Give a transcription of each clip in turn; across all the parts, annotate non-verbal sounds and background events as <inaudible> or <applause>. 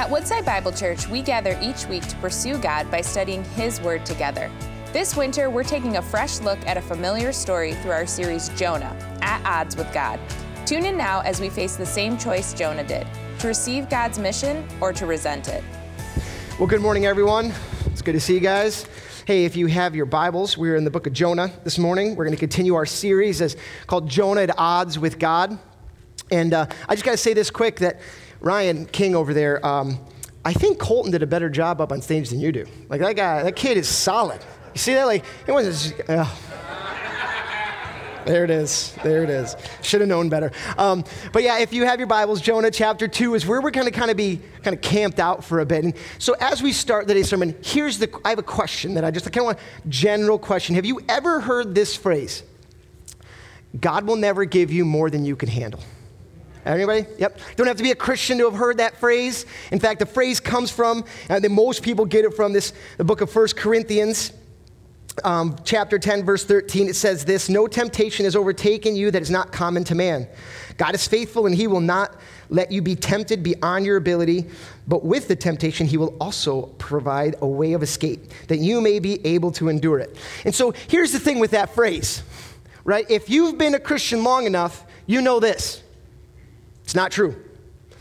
At Woodside Bible Church, we gather each week to pursue God by studying His Word together. This winter, we're taking a fresh look at a familiar story through our series Jonah, At Odds with God. Tune in now as we face the same choice Jonah did to receive God's mission or to resent it. Well, good morning, everyone. It's good to see you guys. Hey, if you have your Bibles, we're in the book of Jonah this morning. We're going to continue our series as called Jonah at Odds with God. And uh, I just got to say this quick that Ryan King over there, um, I think Colton did a better job up on stage than you do. Like that guy, that kid is solid. You see that? Like it wasn't. There it is. There it is. Should have known better. Um, but yeah, if you have your Bibles, Jonah chapter 2 is where we're going to kind of be kind of camped out for a bit. And so as we start today's sermon, here's the I have a question that I just kind of want general question. Have you ever heard this phrase? God will never give you more than you can handle. Anybody? Yep. Don't have to be a Christian to have heard that phrase. In fact, the phrase comes from, and most people get it from this, the book of First Corinthians um, chapter 10, verse 13, it says this No temptation has overtaken you that is not common to man. God is faithful, and he will not let you be tempted beyond your ability, but with the temptation, he will also provide a way of escape that you may be able to endure it. And so here's the thing with that phrase, right? If you've been a Christian long enough, you know this. It's not true.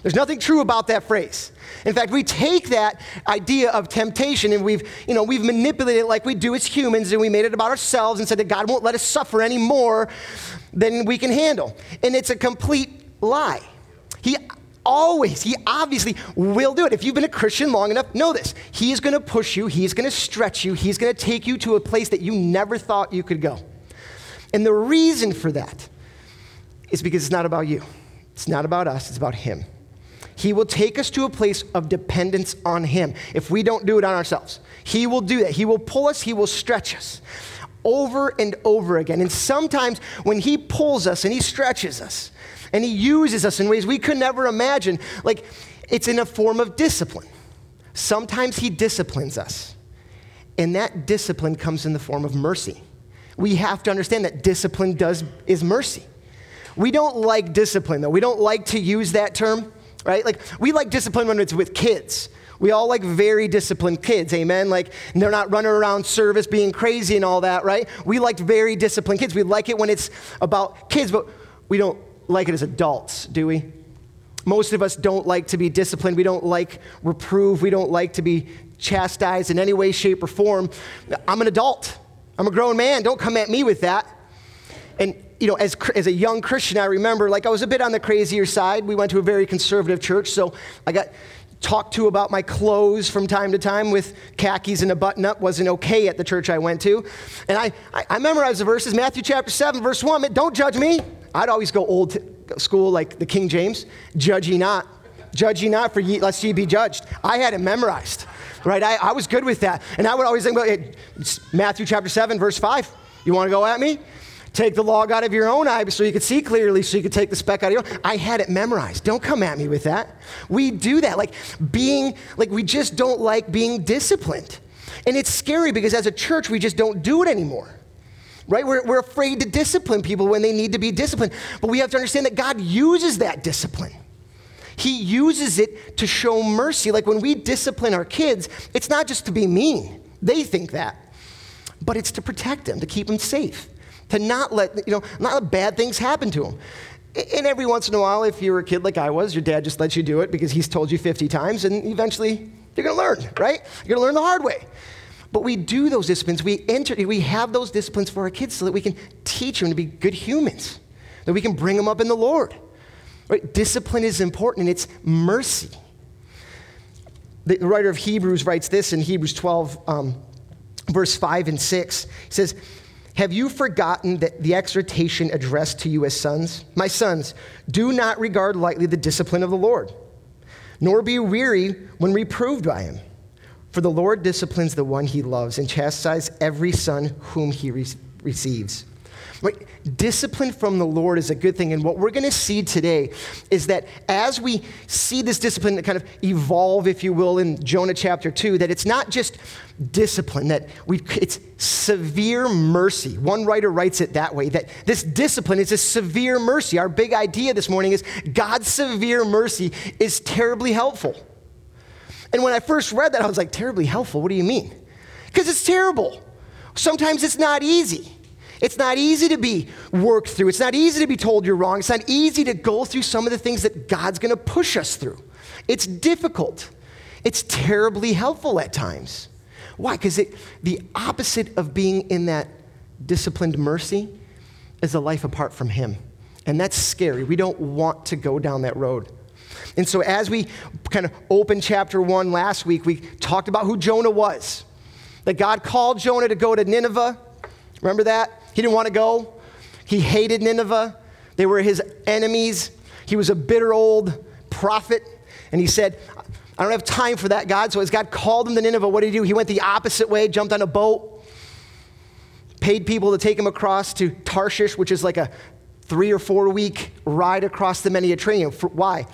There's nothing true about that phrase. In fact, we take that idea of temptation and we've, you know, we've manipulated it like we do as humans and we made it about ourselves and said that God won't let us suffer any more than we can handle. And it's a complete lie. He always, he obviously will do it. If you've been a Christian long enough, know this. He is going to push you, he's going to stretch you, he's going to take you to a place that you never thought you could go. And the reason for that is because it's not about you. It's not about us, it's about him. He will take us to a place of dependence on Him if we don't do it on ourselves. He will do that. He will pull us, He will stretch us over and over again. And sometimes when He pulls us and He stretches us and He uses us in ways we could never imagine, like it's in a form of discipline. Sometimes He disciplines us, and that discipline comes in the form of mercy. We have to understand that discipline does is mercy. We don't like discipline though. We don't like to use that term right? Like, we like discipline when it's with kids. We all like very disciplined kids, amen? Like, they're not running around service being crazy and all that, right? We like very disciplined kids. We like it when it's about kids, but we don't like it as adults, do we? Most of us don't like to be disciplined. We don't like reprove. We don't like to be chastised in any way, shape, or form. I'm an adult. I'm a grown man. Don't come at me with that. And you know, as, as a young Christian, I remember, like, I was a bit on the crazier side. We went to a very conservative church, so I got talked to about my clothes from time to time with khakis and a button up wasn't okay at the church I went to. And I, I, I memorized the verses, Matthew chapter 7, verse 1, don't judge me. I'd always go old school like the King James, judge ye not. Judge ye not, for ye, lest ye be judged. I had it memorized, right? I, I was good with that. And I would always think about it, Matthew chapter 7, verse 5. You want to go at me? Take the log out of your own eye so you could see clearly, so you could take the speck out of your own. I had it memorized. Don't come at me with that. We do that. Like being, like we just don't like being disciplined. And it's scary because as a church, we just don't do it anymore. Right? We're, we're afraid to discipline people when they need to be disciplined. But we have to understand that God uses that discipline. He uses it to show mercy. Like when we discipline our kids, it's not just to be mean. They think that. But it's to protect them, to keep them safe to not let, you know, not let bad things happen to them. And every once in a while, if you're a kid like I was, your dad just lets you do it because he's told you 50 times, and eventually you're going to learn, right? You're going to learn the hard way. But we do those disciplines. We enter, we have those disciplines for our kids so that we can teach them to be good humans, that we can bring them up in the Lord. Right? Discipline is important, and it's mercy. The writer of Hebrews writes this in Hebrews 12, um, verse 5 and 6. He says, have you forgotten that the exhortation addressed to you as sons? My sons, do not regard lightly the discipline of the Lord, nor be weary when reproved by him. For the Lord disciplines the one he loves and chastises every son whom he re- receives. Right? Discipline from the Lord is a good thing. And what we're going to see today is that as we see this discipline kind of evolve, if you will, in Jonah chapter 2, that it's not just discipline, that we it's severe mercy. One writer writes it that way that this discipline is a severe mercy. Our big idea this morning is God's severe mercy is terribly helpful. And when I first read that, I was like, terribly helpful? What do you mean? Because it's terrible. Sometimes it's not easy. It's not easy to be worked through. It's not easy to be told you're wrong. It's not easy to go through some of the things that God's going to push us through. It's difficult. It's terribly helpful at times. Why? Because the opposite of being in that disciplined mercy is a life apart from Him. And that's scary. We don't want to go down that road. And so, as we kind of opened chapter one last week, we talked about who Jonah was. That God called Jonah to go to Nineveh. Remember that? He didn't want to go. He hated Nineveh. They were his enemies. He was a bitter old prophet. And he said, I don't have time for that, God. So as God called him to Nineveh, what did he do? He went the opposite way, jumped on a boat, paid people to take him across to Tarshish, which is like a three or four week ride across the Mediterranean. For, why?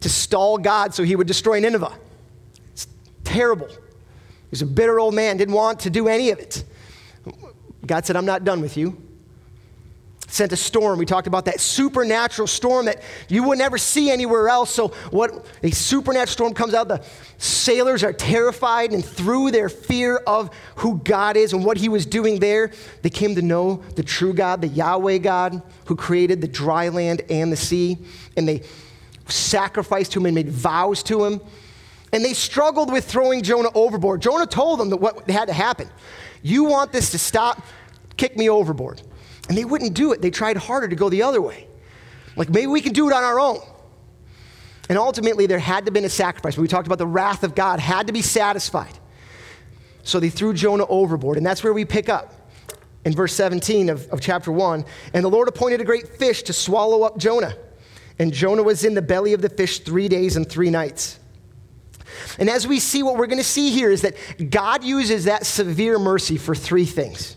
To stall God so he would destroy Nineveh. It's terrible. He was a bitter old man, didn't want to do any of it. God said, I'm not done with you. Sent a storm. We talked about that supernatural storm that you would never see anywhere else. So, what a supernatural storm comes out, the sailors are terrified, and through their fear of who God is and what He was doing there, they came to know the true God, the Yahweh God, who created the dry land and the sea. And they sacrificed to Him and made vows to Him. And they struggled with throwing Jonah overboard. Jonah told them that what had to happen. You want this to stop? Kick me overboard. And they wouldn't do it. They tried harder to go the other way. Like, maybe we can do it on our own. And ultimately, there had to have been a sacrifice. We talked about the wrath of God had to be satisfied. So they threw Jonah overboard. And that's where we pick up in verse 17 of, of chapter 1. And the Lord appointed a great fish to swallow up Jonah. And Jonah was in the belly of the fish three days and three nights. And as we see, what we're going to see here is that God uses that severe mercy for three things.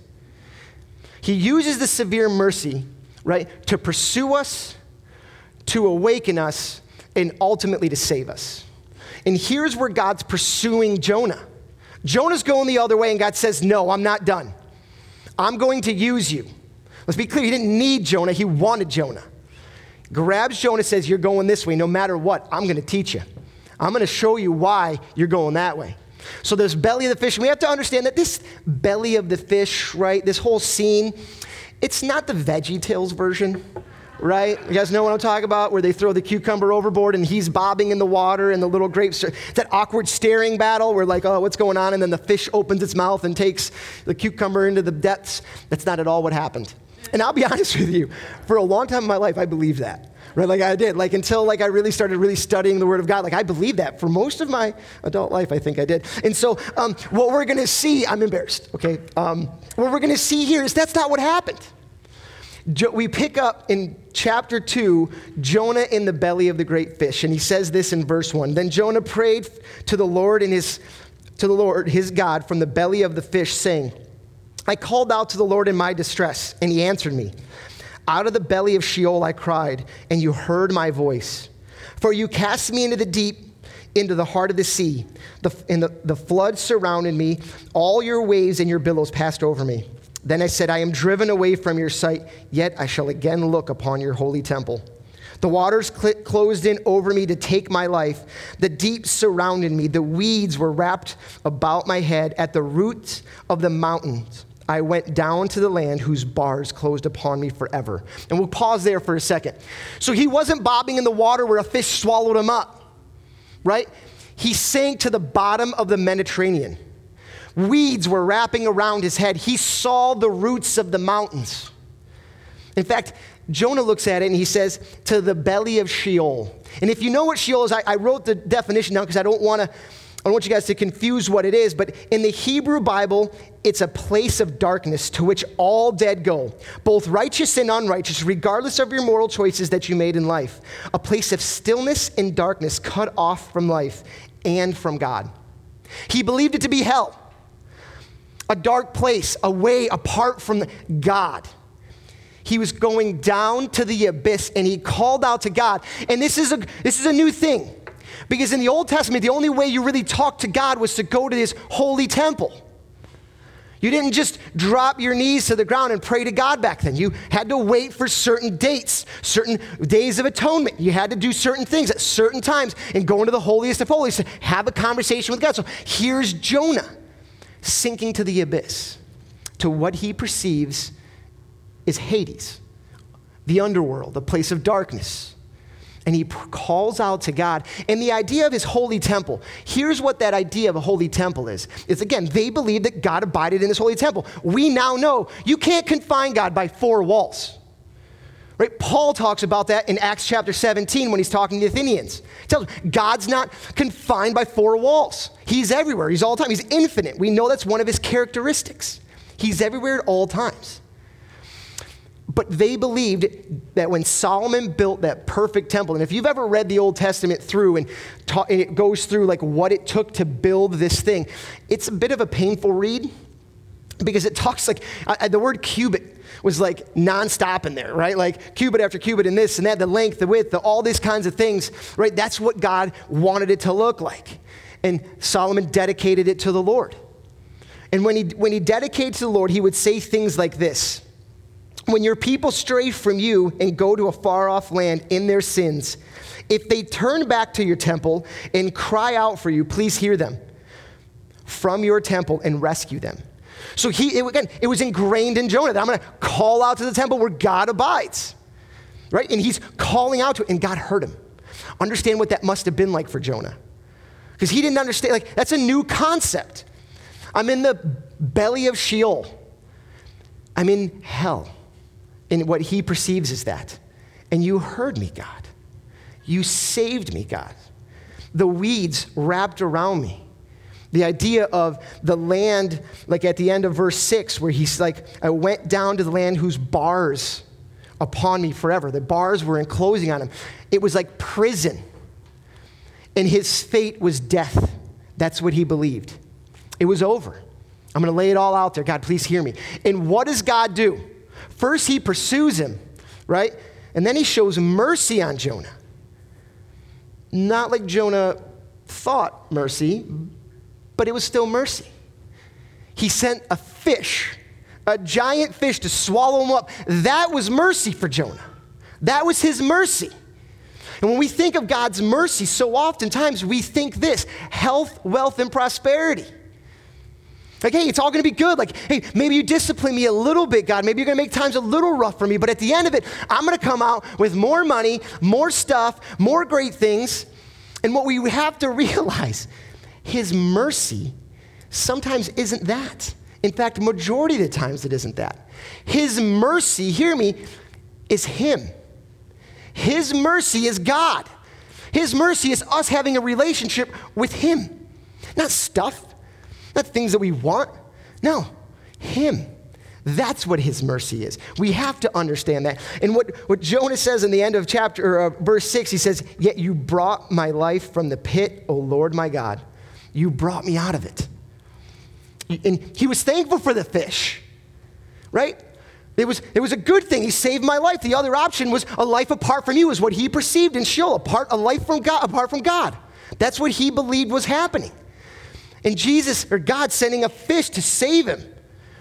He uses the severe mercy, right, to pursue us, to awaken us, and ultimately to save us. And here's where God's pursuing Jonah. Jonah's going the other way, and God says, No, I'm not done. I'm going to use you. Let's be clear, he didn't need Jonah, he wanted Jonah. Grabs Jonah, says, You're going this way, no matter what, I'm going to teach you. I'm going to show you why you're going that way. So there's belly of the fish. We have to understand that this belly of the fish, right, this whole scene, it's not the Veggie Tales version, right? You guys know what I'm talking about? Where they throw the cucumber overboard and he's bobbing in the water and the little grapes. That awkward staring battle where, like, oh, what's going on? And then the fish opens its mouth and takes the cucumber into the depths. That's not at all what happened. And I'll be <laughs> honest with you, for a long time in my life, I believed that right? Like I did, like until like I really started really studying the Word of God. Like I believed that for most of my adult life, I think I did. And so um, what we're going to see, I'm embarrassed. Okay, um, what we're going to see here is that's not what happened. Jo- we pick up in chapter 2 Jonah in the belly of the great fish and he says this in verse 1 then Jonah prayed to the Lord in his to the Lord his God from the belly of the fish saying I called out to the Lord in my distress and he answered me out of the belly of Sheol I cried, and you heard my voice. For you cast me into the deep, into the heart of the sea. The, and the, the flood surrounded me. All your waves and your billows passed over me. Then I said, I am driven away from your sight, yet I shall again look upon your holy temple. The waters cl- closed in over me to take my life. The deep surrounded me. The weeds were wrapped about my head at the roots of the mountains. I went down to the land whose bars closed upon me forever. And we'll pause there for a second. So he wasn't bobbing in the water where a fish swallowed him up, right? He sank to the bottom of the Mediterranean. Weeds were wrapping around his head. He saw the roots of the mountains. In fact, Jonah looks at it and he says, to the belly of Sheol. And if you know what Sheol is, I, I wrote the definition down because I don't want to I don't want you guys to confuse what it is, but in the Hebrew Bible, it's a place of darkness to which all dead go, both righteous and unrighteous, regardless of your moral choices that you made in life. A place of stillness and darkness cut off from life and from God. He believed it to be hell, a dark place, away apart from God. He was going down to the abyss and he called out to God. And this is a, this is a new thing. Because in the Old Testament, the only way you really talked to God was to go to his holy temple. You didn't just drop your knees to the ground and pray to God back then. You had to wait for certain dates, certain days of atonement. You had to do certain things at certain times and go into the holiest of holies to have a conversation with God. So here's Jonah sinking to the abyss, to what he perceives is Hades, the underworld, the place of darkness and he calls out to God. And the idea of his holy temple, here's what that idea of a holy temple is. It's again, they believe that God abided in this holy temple. We now know you can't confine God by four walls. Right? Paul talks about that in Acts chapter 17 when he's talking to the Athenians. He tells them, God's not confined by four walls. He's everywhere. He's all the time. He's infinite. We know that's one of his characteristics. He's everywhere at all times. But they believed that when Solomon built that perfect temple, and if you've ever read the Old Testament through and, ta- and it goes through like what it took to build this thing, it's a bit of a painful read because it talks like uh, the word cubit was like nonstop in there, right? Like cubit after cubit and this and that, the length, the width, the, all these kinds of things, right? That's what God wanted it to look like. And Solomon dedicated it to the Lord. And when he, when he dedicated to the Lord, he would say things like this when your people stray from you and go to a far off land in their sins, if they turn back to your temple and cry out for you, please hear them from your temple and rescue them. So he, it, again, it was ingrained in Jonah that I'm going to call out to the temple where God abides, right? And he's calling out to it, and God heard him. Understand what that must have been like for Jonah. Because he didn't understand, like, that's a new concept. I'm in the belly of Sheol, I'm in hell. And what he perceives is that. And you heard me, God. You saved me, God. The weeds wrapped around me. The idea of the land, like at the end of verse six, where he's like, I went down to the land whose bars upon me forever. The bars were enclosing on him. It was like prison. And his fate was death. That's what he believed. It was over. I'm going to lay it all out there. God, please hear me. And what does God do? First, he pursues him, right? And then he shows mercy on Jonah. Not like Jonah thought mercy, but it was still mercy. He sent a fish, a giant fish to swallow him up. That was mercy for Jonah. That was his mercy. And when we think of God's mercy, so oftentimes we think this health, wealth, and prosperity. Like, hey, it's all gonna be good. Like, hey, maybe you discipline me a little bit, God. Maybe you're gonna make times a little rough for me, but at the end of it, I'm gonna come out with more money, more stuff, more great things. And what we have to <laughs> realize, His mercy sometimes isn't that. In fact, majority of the times it isn't that. His mercy, hear me, is Him. His mercy is God. His mercy is us having a relationship with Him, not stuff not things that we want. No, Him. That's what his mercy is. We have to understand that. And what, what Jonah says in the end of chapter uh, verse 6, he says, Yet you brought my life from the pit, O Lord my God. You brought me out of it. And he was thankful for the fish, right? It was, it was a good thing. He saved my life. The other option was a life apart from you, is what he perceived in Sheol, apart, a life from God, apart from God. That's what he believed was happening. And Jesus, or God, sending a fish to save him.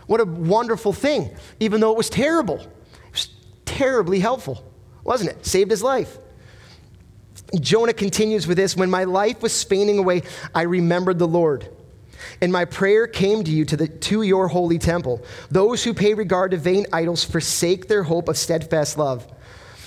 What a wonderful thing, even though it was terrible. It was terribly helpful, wasn't it? Saved his life. Jonah continues with this When my life was fainting away, I remembered the Lord. And my prayer came to you to, the, to your holy temple. Those who pay regard to vain idols forsake their hope of steadfast love.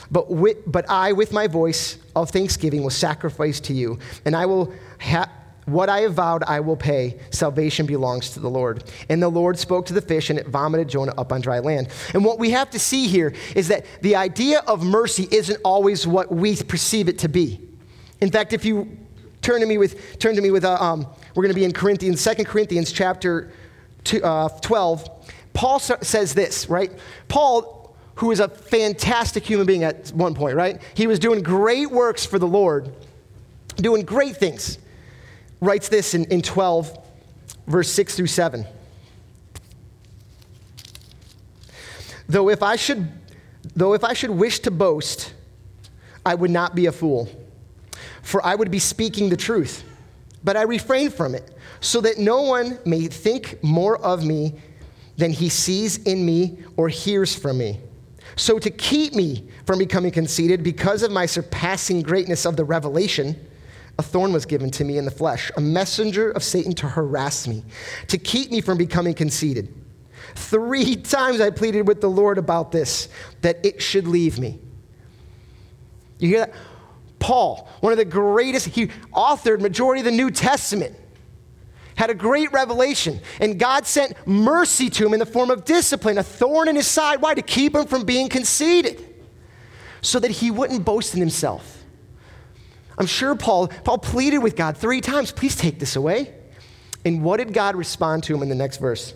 But, with, but I, with my voice of thanksgiving, will sacrifice to you, and I will have what I have vowed, I will pay. Salvation belongs to the Lord. And the Lord spoke to the fish, and it vomited Jonah up on dry land. And what we have to see here is that the idea of mercy isn't always what we perceive it to be. In fact, if you turn to me with, turn to me with, uh, um, we're going to be in Corinthians, 2 Corinthians chapter two, uh, 12. Paul says this, right? Paul, who is a fantastic human being at one point, right? He was doing great works for the Lord, doing great things writes this in, in 12, verse 6 through 7. Though if I should though if I should wish to boast, I would not be a fool, for I would be speaking the truth. But I refrain from it, so that no one may think more of me than he sees in me or hears from me. So, to keep me from becoming conceited, because of my surpassing greatness of the revelation, a thorn was given to me in the flesh, a messenger of Satan to harass me, to keep me from becoming conceited. Three <laughs> times I pleaded with the Lord about this, that it should leave me. You hear that? Paul, one of the greatest, he authored majority of the New Testament, had a great revelation, and God sent mercy to him in the form of discipline, a thorn in his side. Why? To keep him from being conceited, so that he wouldn't boast in himself. I'm sure Paul, Paul pleaded with God three times, please take this away. And what did God respond to him in the next verse?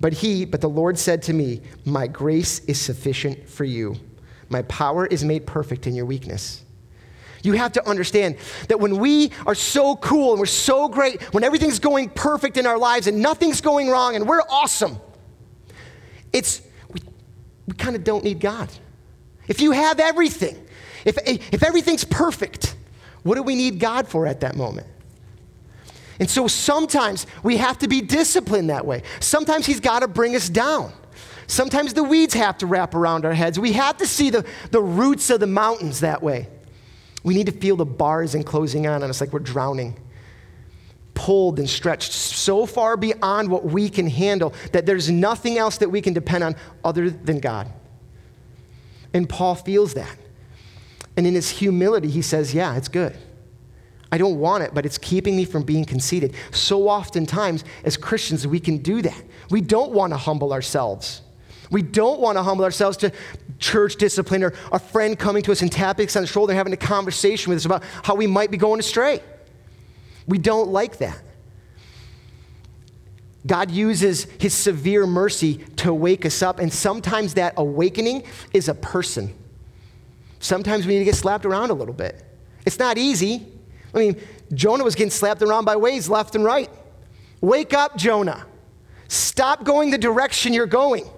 But he, but the Lord said to me, My grace is sufficient for you. My power is made perfect in your weakness. You have to understand that when we are so cool and we're so great, when everything's going perfect in our lives and nothing's going wrong and we're awesome, it's, we, we kind of don't need God. If you have everything, if, if everything's perfect, what do we need God for at that moment? And so sometimes we have to be disciplined that way. Sometimes He's got to bring us down. Sometimes the weeds have to wrap around our heads. We have to see the, the roots of the mountains that way. We need to feel the bars enclosing on us like we're drowning, pulled and stretched so far beyond what we can handle that there's nothing else that we can depend on other than God. And Paul feels that. And in his humility, he says, Yeah, it's good. I don't want it, but it's keeping me from being conceited. So oftentimes, as Christians, we can do that. We don't want to humble ourselves. We don't want to humble ourselves to church discipline or a friend coming to us and tapping us on the shoulder and having a conversation with us about how we might be going astray. We don't like that. God uses his severe mercy to wake us up, and sometimes that awakening is a person. Sometimes we need to get slapped around a little bit. It's not easy. I mean, Jonah was getting slapped around by waves left and right. Wake up, Jonah. Stop going the direction you're going.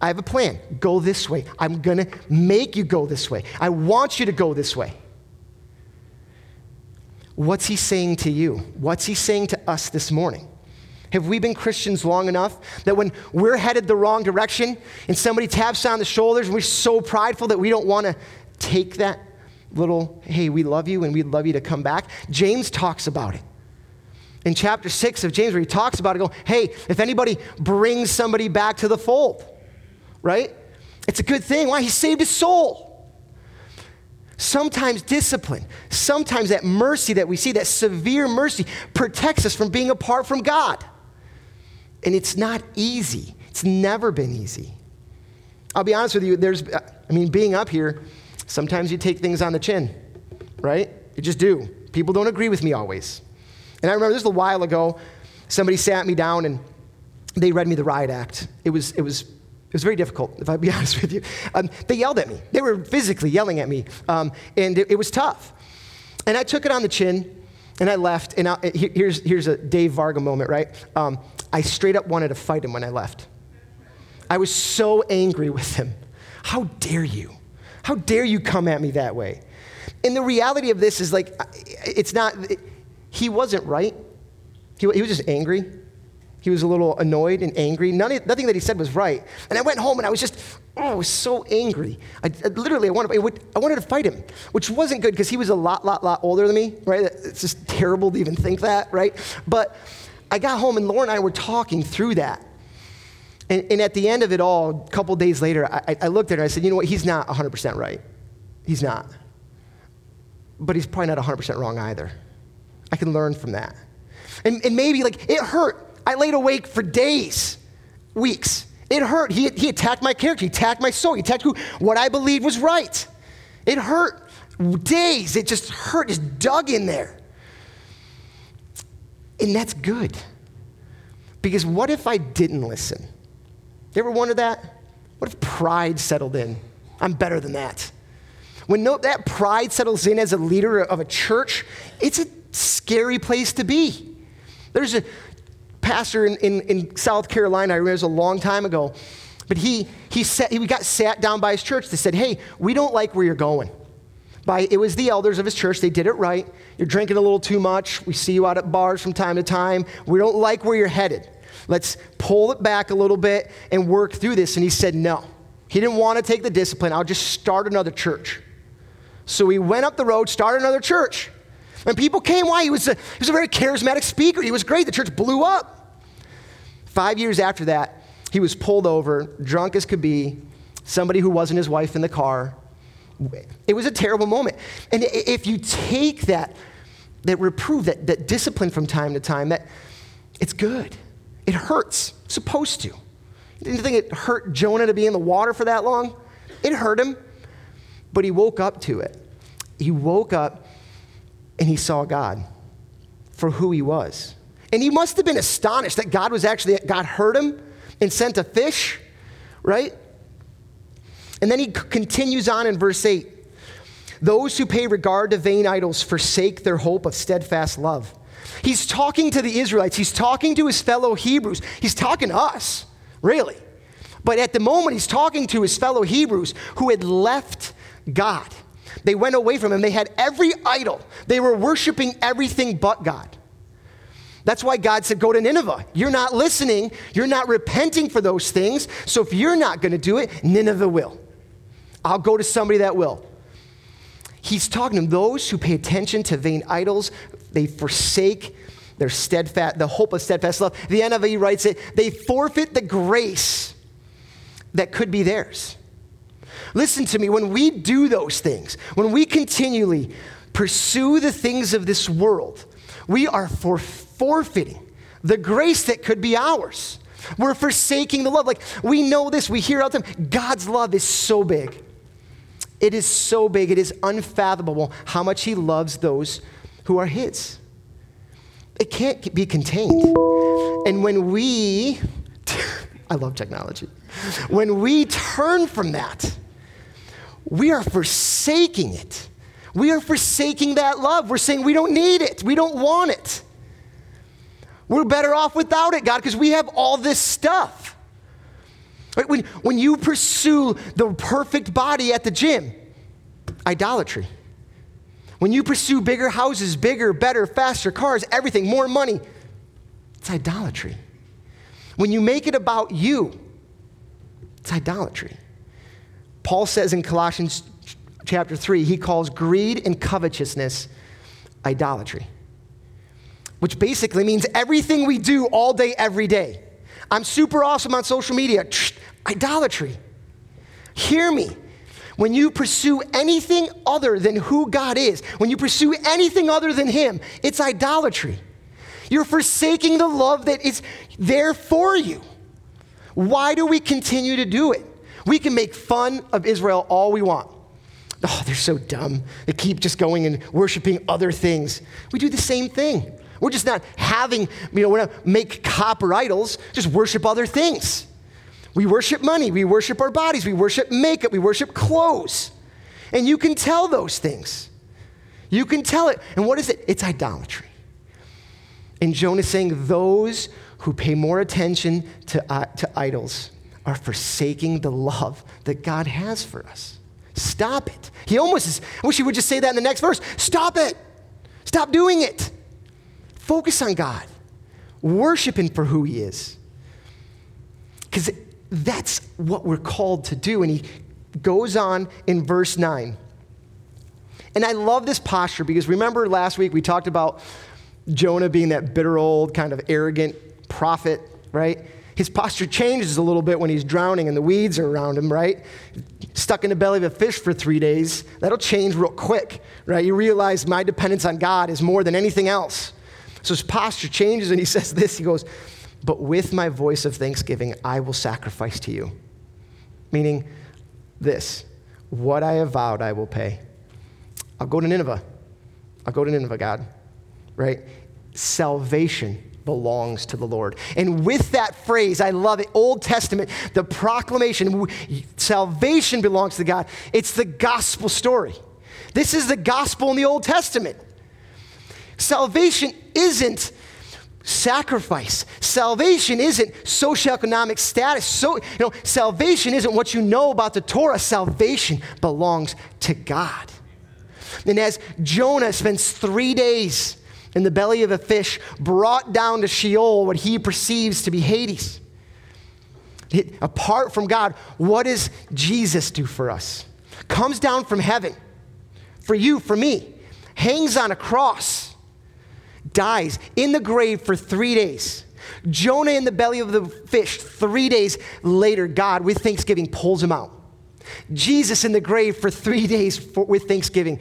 I have a plan. Go this way. I'm going to make you go this way. I want you to go this way. What's he saying to you? What's he saying to us this morning? Have we been Christians long enough that when we're headed the wrong direction and somebody taps on the shoulders and we're so prideful that we don't want to take that little, hey, we love you and we'd love you to come back? James talks about it. In chapter six of James, where he talks about it, go, hey, if anybody brings somebody back to the fold, right? It's a good thing. Why? He saved his soul. Sometimes discipline, sometimes that mercy that we see, that severe mercy, protects us from being apart from God. And it's not easy. It's never been easy. I'll be honest with you, there's, I mean, being up here, sometimes you take things on the chin, right? You just do. People don't agree with me always. And I remember this was a while ago, somebody sat me down and they read me the riot act. It was, it was, it was very difficult, if I be <laughs> honest with you. Um, they yelled at me. They were physically yelling at me, um, and it, it, was tough. And I took it on the chin, and I left. And I, here's, here's a Dave Varga moment, right? Um, I straight up wanted to fight him when I left. I was so angry with him. How dare you? How dare you come at me that way? And the reality of this is like, it's not, he wasn't right. He, he was just angry. He was a little annoyed and angry. None, nothing that he said was right. And I went home and I was just, oh, I was so angry. I, I literally, I wanted, would, I wanted to fight him, which wasn't good because he was a lot, lot, lot older than me, right? It's just terrible to even think that, right? But I got home and Laura and I were talking through that. And, and at the end of it all, a couple days later, I, I looked at her and I said, you know what? He's not 100% right. He's not. But he's probably not 100% wrong either. I can learn from that. And, and maybe, like, it hurt. I laid awake for days, weeks. It hurt. He, he attacked my character. He attacked my soul. He attacked who, what I believed was right. It hurt. Days. It just hurt. Just dug in there. And that's good. Because what if I didn't listen? You ever wonder that? What if pride settled in? I'm better than that. When no, that pride settles in as a leader of a church, it's a scary place to be. There's a pastor in, in, in South Carolina, I remember it was a long time ago, but he, he, sat, he got sat down by his church. They said, Hey, we don't like where you're going. By, it was the elders of his church. They did it right. You're drinking a little too much. We see you out at bars from time to time. We don't like where you're headed. Let's pull it back a little bit and work through this. And he said, No. He didn't want to take the discipline. I'll just start another church. So he went up the road, started another church. And people came. Why? He was a, he was a very charismatic speaker. He was great. The church blew up. Five years after that, he was pulled over, drunk as could be, somebody who wasn't his wife in the car. It was a terrible moment. And if you take that, that reprove, that, that discipline from time to time, that it's good. It hurts. It's supposed to. Didn't think it hurt Jonah to be in the water for that long? It hurt him, but he woke up to it. He woke up and he saw God for who he was. And he must have been astonished that God was actually, God heard him and sent a fish, right? And then he continues on in verse 8 Those who pay regard to vain idols forsake their hope of steadfast love. He's talking to the Israelites, he's talking to his fellow Hebrews, he's talking to us, really. But at the moment, he's talking to his fellow Hebrews who had left God. They went away from him. They had every idol. They were worshiping everything but God. That's why God said, Go to Nineveh. You're not listening. You're not repenting for those things. So if you're not going to do it, Nineveh will. I'll go to somebody that will. He's talking to those who pay attention to vain idols, they forsake their steadfast, the hope of steadfast love. The NIV writes it, they forfeit the grace that could be theirs. Listen to me, when we do those things, when we continually pursue the things of this world, we are for forfeiting the grace that could be ours. We're forsaking the love. Like we know this, we hear out them. God's love is so big. It is so big, it is unfathomable how much He loves those who are His. It can't be contained. And when we, <laughs> I love technology, when we turn from that, we are forsaking it. We are forsaking that love. We're saying we don't need it, we don't want it. We're better off without it, God, because we have all this stuff. Right? When, when you pursue the perfect body at the gym, idolatry. When you pursue bigger houses, bigger, better, faster cars, everything, more money, it's idolatry. When you make it about you, it's idolatry. Paul says in Colossians chapter 3, he calls greed and covetousness idolatry, which basically means everything we do all day, every day. I'm super awesome on social media. Idolatry. Hear me. When you pursue anything other than who God is, when you pursue anything other than Him, it's idolatry. You're forsaking the love that is there for you. Why do we continue to do it? We can make fun of Israel all we want. Oh, they're so dumb. They keep just going and worshiping other things. We do the same thing. We're just not having, you know, we're not make copper idols, just worship other things. We worship money, we worship our bodies, we worship makeup, we worship clothes. And you can tell those things. You can tell it. And what is it? It's idolatry. And Jonah is saying, those who pay more attention to, uh, to idols are forsaking the love that God has for us. Stop it. He almost is, I wish he would just say that in the next verse. Stop it. Stop doing it. Focus on God. Worship Him for who He is. Because that's what we're called to do. And he goes on in verse 9. And I love this posture because remember last week we talked about Jonah being that bitter old, kind of arrogant prophet, right? his posture changes a little bit when he's drowning and the weeds are around him, right? Stuck in the belly of a fish for three days, that'll change real quick, right? You realize my dependence on God is more than anything else. So his posture changes and he says this he goes, But with my voice of thanksgiving, I will sacrifice to you. Meaning this what I have vowed, I will pay. I'll go to Nineveh. I'll go to Nineveh, God, right? Salvation belongs to the Lord. And with that phrase, I love it, Old Testament, the proclamation, salvation belongs to God. It's the gospel story. This is the gospel in the Old Testament. Salvation isn't sacrifice. Salvation isn't socioeconomic status. So, you know, salvation isn't what you know about the Torah. Salvation belongs to God. And as Jonah spends three days in the belly of a fish, brought down to Sheol what he perceives to be Hades. Apart from God, what does Jesus do for us? Comes down from heaven for you, for me, hangs on a cross, dies in the grave for three days. Jonah in the belly of the fish, three days later, God, with thanksgiving, pulls him out. Jesus in the grave for three days for, with thanksgiving,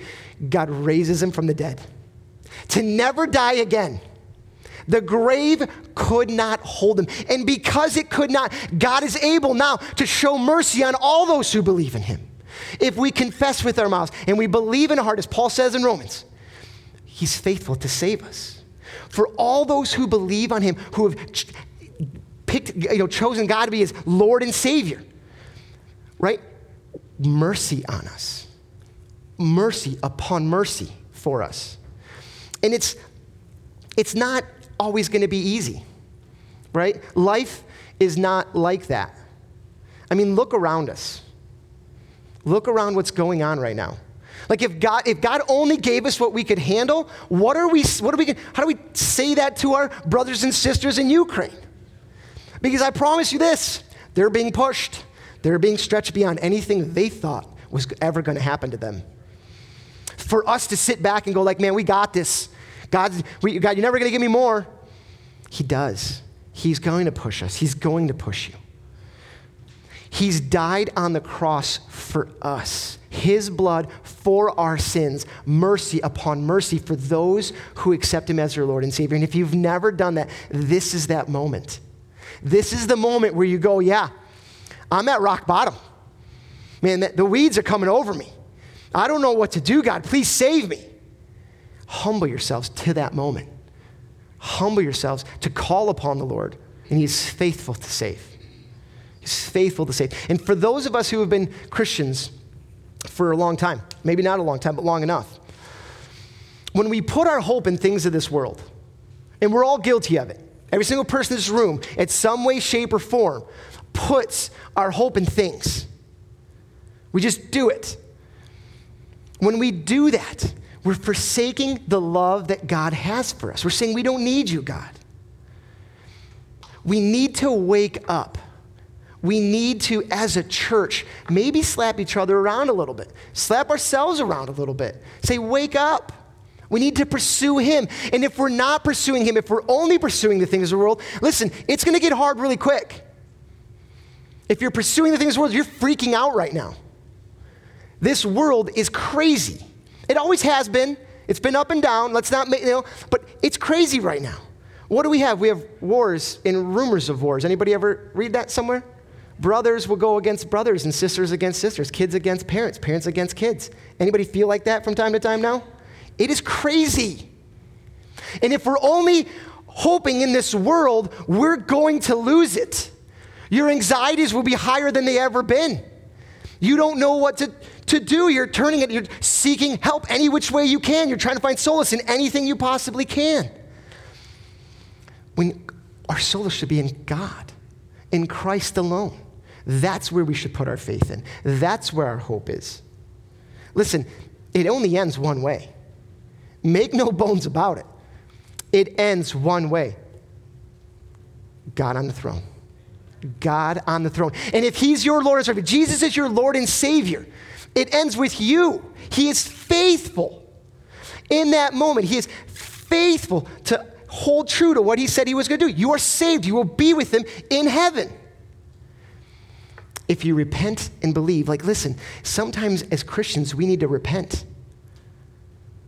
God raises him from the dead to never die again. The grave could not hold him. And because it could not, God is able now to show mercy on all those who believe in him. If we confess with our mouths and we believe in our heart, as Paul says in Romans, he's faithful to save us. For all those who believe on him, who have picked, you know, chosen God to be his Lord and Savior, right? Mercy on us. Mercy upon mercy for us. And it's, it's not always going to be easy, right? Life is not like that. I mean, look around us. Look around what's going on right now. Like if God, if God only gave us what we could handle, what are we, what are we, how do we say that to our brothers and sisters in Ukraine? Because I promise you this, they're being pushed. They're being stretched beyond anything they thought was ever going to happen to them. For us to sit back and go like, man, we got this. God, we, God, you're never going to give me more. He does. He's going to push us. He's going to push you. He's died on the cross for us. His blood for our sins, mercy upon mercy for those who accept Him as your Lord and Savior. And if you've never done that, this is that moment. This is the moment where you go, Yeah, I'm at rock bottom. Man, the weeds are coming over me. I don't know what to do, God. Please save me. Humble yourselves to that moment. Humble yourselves to call upon the Lord, and He is faithful to save. Faithful to save. And for those of us who have been Christians for a long time, maybe not a long time, but long enough, when we put our hope in things of this world, and we're all guilty of it, every single person in this room, in some way, shape, or form, puts our hope in things. We just do it. When we do that, we're forsaking the love that God has for us. We're saying, We don't need you, God. We need to wake up. We need to, as a church, maybe slap each other around a little bit, slap ourselves around a little bit. Say, Wake up. We need to pursue Him. And if we're not pursuing Him, if we're only pursuing the things of the world, listen, it's going to get hard really quick. If you're pursuing the things of the world, you're freaking out right now. This world is crazy. It always has been. It's been up and down. Let's not make, you know, but it's crazy right now. What do we have? We have wars and rumors of wars. Anybody ever read that somewhere? Brothers will go against brothers and sisters against sisters, kids against parents, parents against kids. Anybody feel like that from time to time now? It is crazy. And if we're only hoping in this world, we're going to lose it. Your anxieties will be higher than they ever been. You don't know what to, to do. You're turning it, you're seeking help any which way you can. You're trying to find solace in anything you possibly can. When our solace should be in God, in Christ alone. That's where we should put our faith in. That's where our hope is. Listen, it only ends one way. Make no bones about it. It ends one way God on the throne. God on the throne. And if He's your Lord and Savior, Jesus is your Lord and Savior, it ends with you. He is faithful in that moment. He is faithful to hold true to what He said He was going to do. You are saved, you will be with Him in heaven. If you repent and believe, like, listen, sometimes as Christians, we need to repent.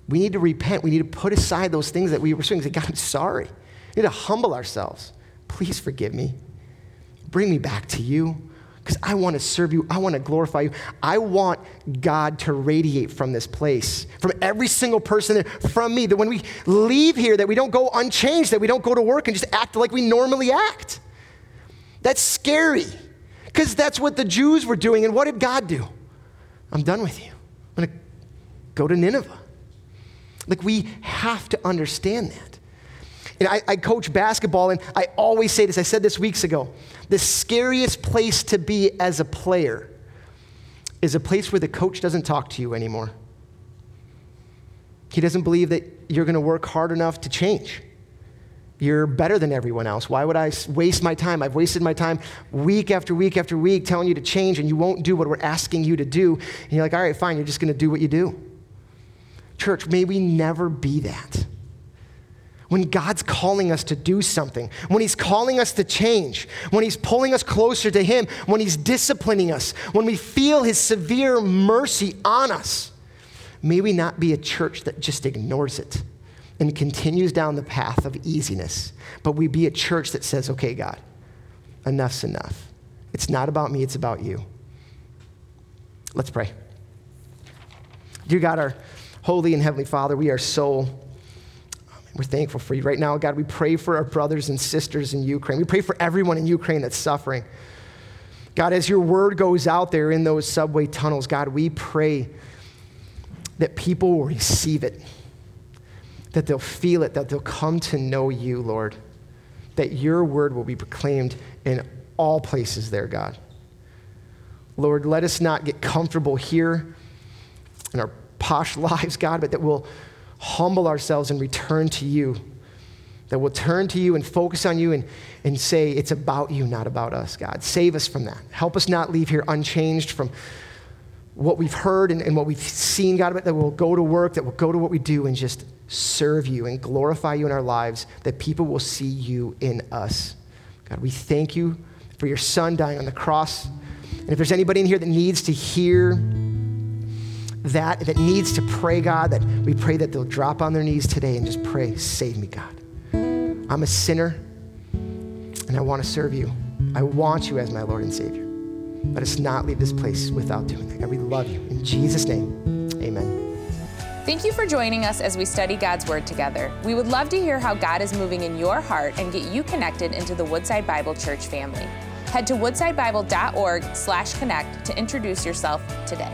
We need to repent. We need to put aside those things that we were doing. Say, God, I'm sorry. We need to humble ourselves. Please forgive me. Bring me back to you because I want to serve you. I want to glorify you. I want God to radiate from this place, from every single person there, from me, that when we leave here, that we don't go unchanged, that we don't go to work and just act like we normally act. That's scary because that's what the Jews were doing. And what did God do? I'm done with you. I'm going to go to Nineveh. Like, we have to understand that. And I, I, coach basketball, and I always say this. I said this weeks ago. The scariest place to be as a player is a place where the coach doesn't talk to you anymore. He doesn't believe that you're going to work hard enough to change. You're better than everyone else. Why would I waste my time? I've wasted my time week after week after week telling you to change, and you won't do what we're asking you to do. And you're like, all right, fine, you're just going to do what you do. Church, may we never be that. When God's calling us to do something, when He's calling us to change, when He's pulling us closer to Him, when He's disciplining us, when we feel His severe mercy on us, may we not be a church that just ignores it and continues down the path of easiness, but we be a church that says, okay, God, enough's enough. It's not about me, it's about you. Let's pray. Dear God, our holy and heavenly Father, we are so we're thankful for you. Right now, God, we pray for our brothers and sisters in Ukraine. We pray for everyone in Ukraine that's suffering. God, as your word goes out there in those subway tunnels, God, we pray that people will receive it that they'll feel it, that they'll come to know you, Lord, that your word will be proclaimed in all places there, God. Lord, let us not get comfortable here in our posh <laughs> lives, God, but that we'll humble ourselves and return to you. That we'll turn to you and focus on you and, and say, it's about you, not about us, God. Save us from that. Help us not leave here unchanged from what we've heard and, and what we've seen, God, that we'll go to work, that we'll go to what we do and just serve you and glorify you in our lives, that people will see you in us. God, we thank you for your son dying on the cross. And if there's anybody in here that needs to hear that, that needs to pray, God, that we pray that they'll drop on their knees today and just pray, save me, God. I'm a sinner and I want to serve you. I want you as my Lord and Savior. Let us not leave this place without doing that. God, we love you. In Jesus' name, amen. Thank you for joining us as we study God's Word together. We would love to hear how God is moving in your heart and get you connected into the Woodside Bible Church family. Head to woodsidebible.org/connect to introduce yourself today.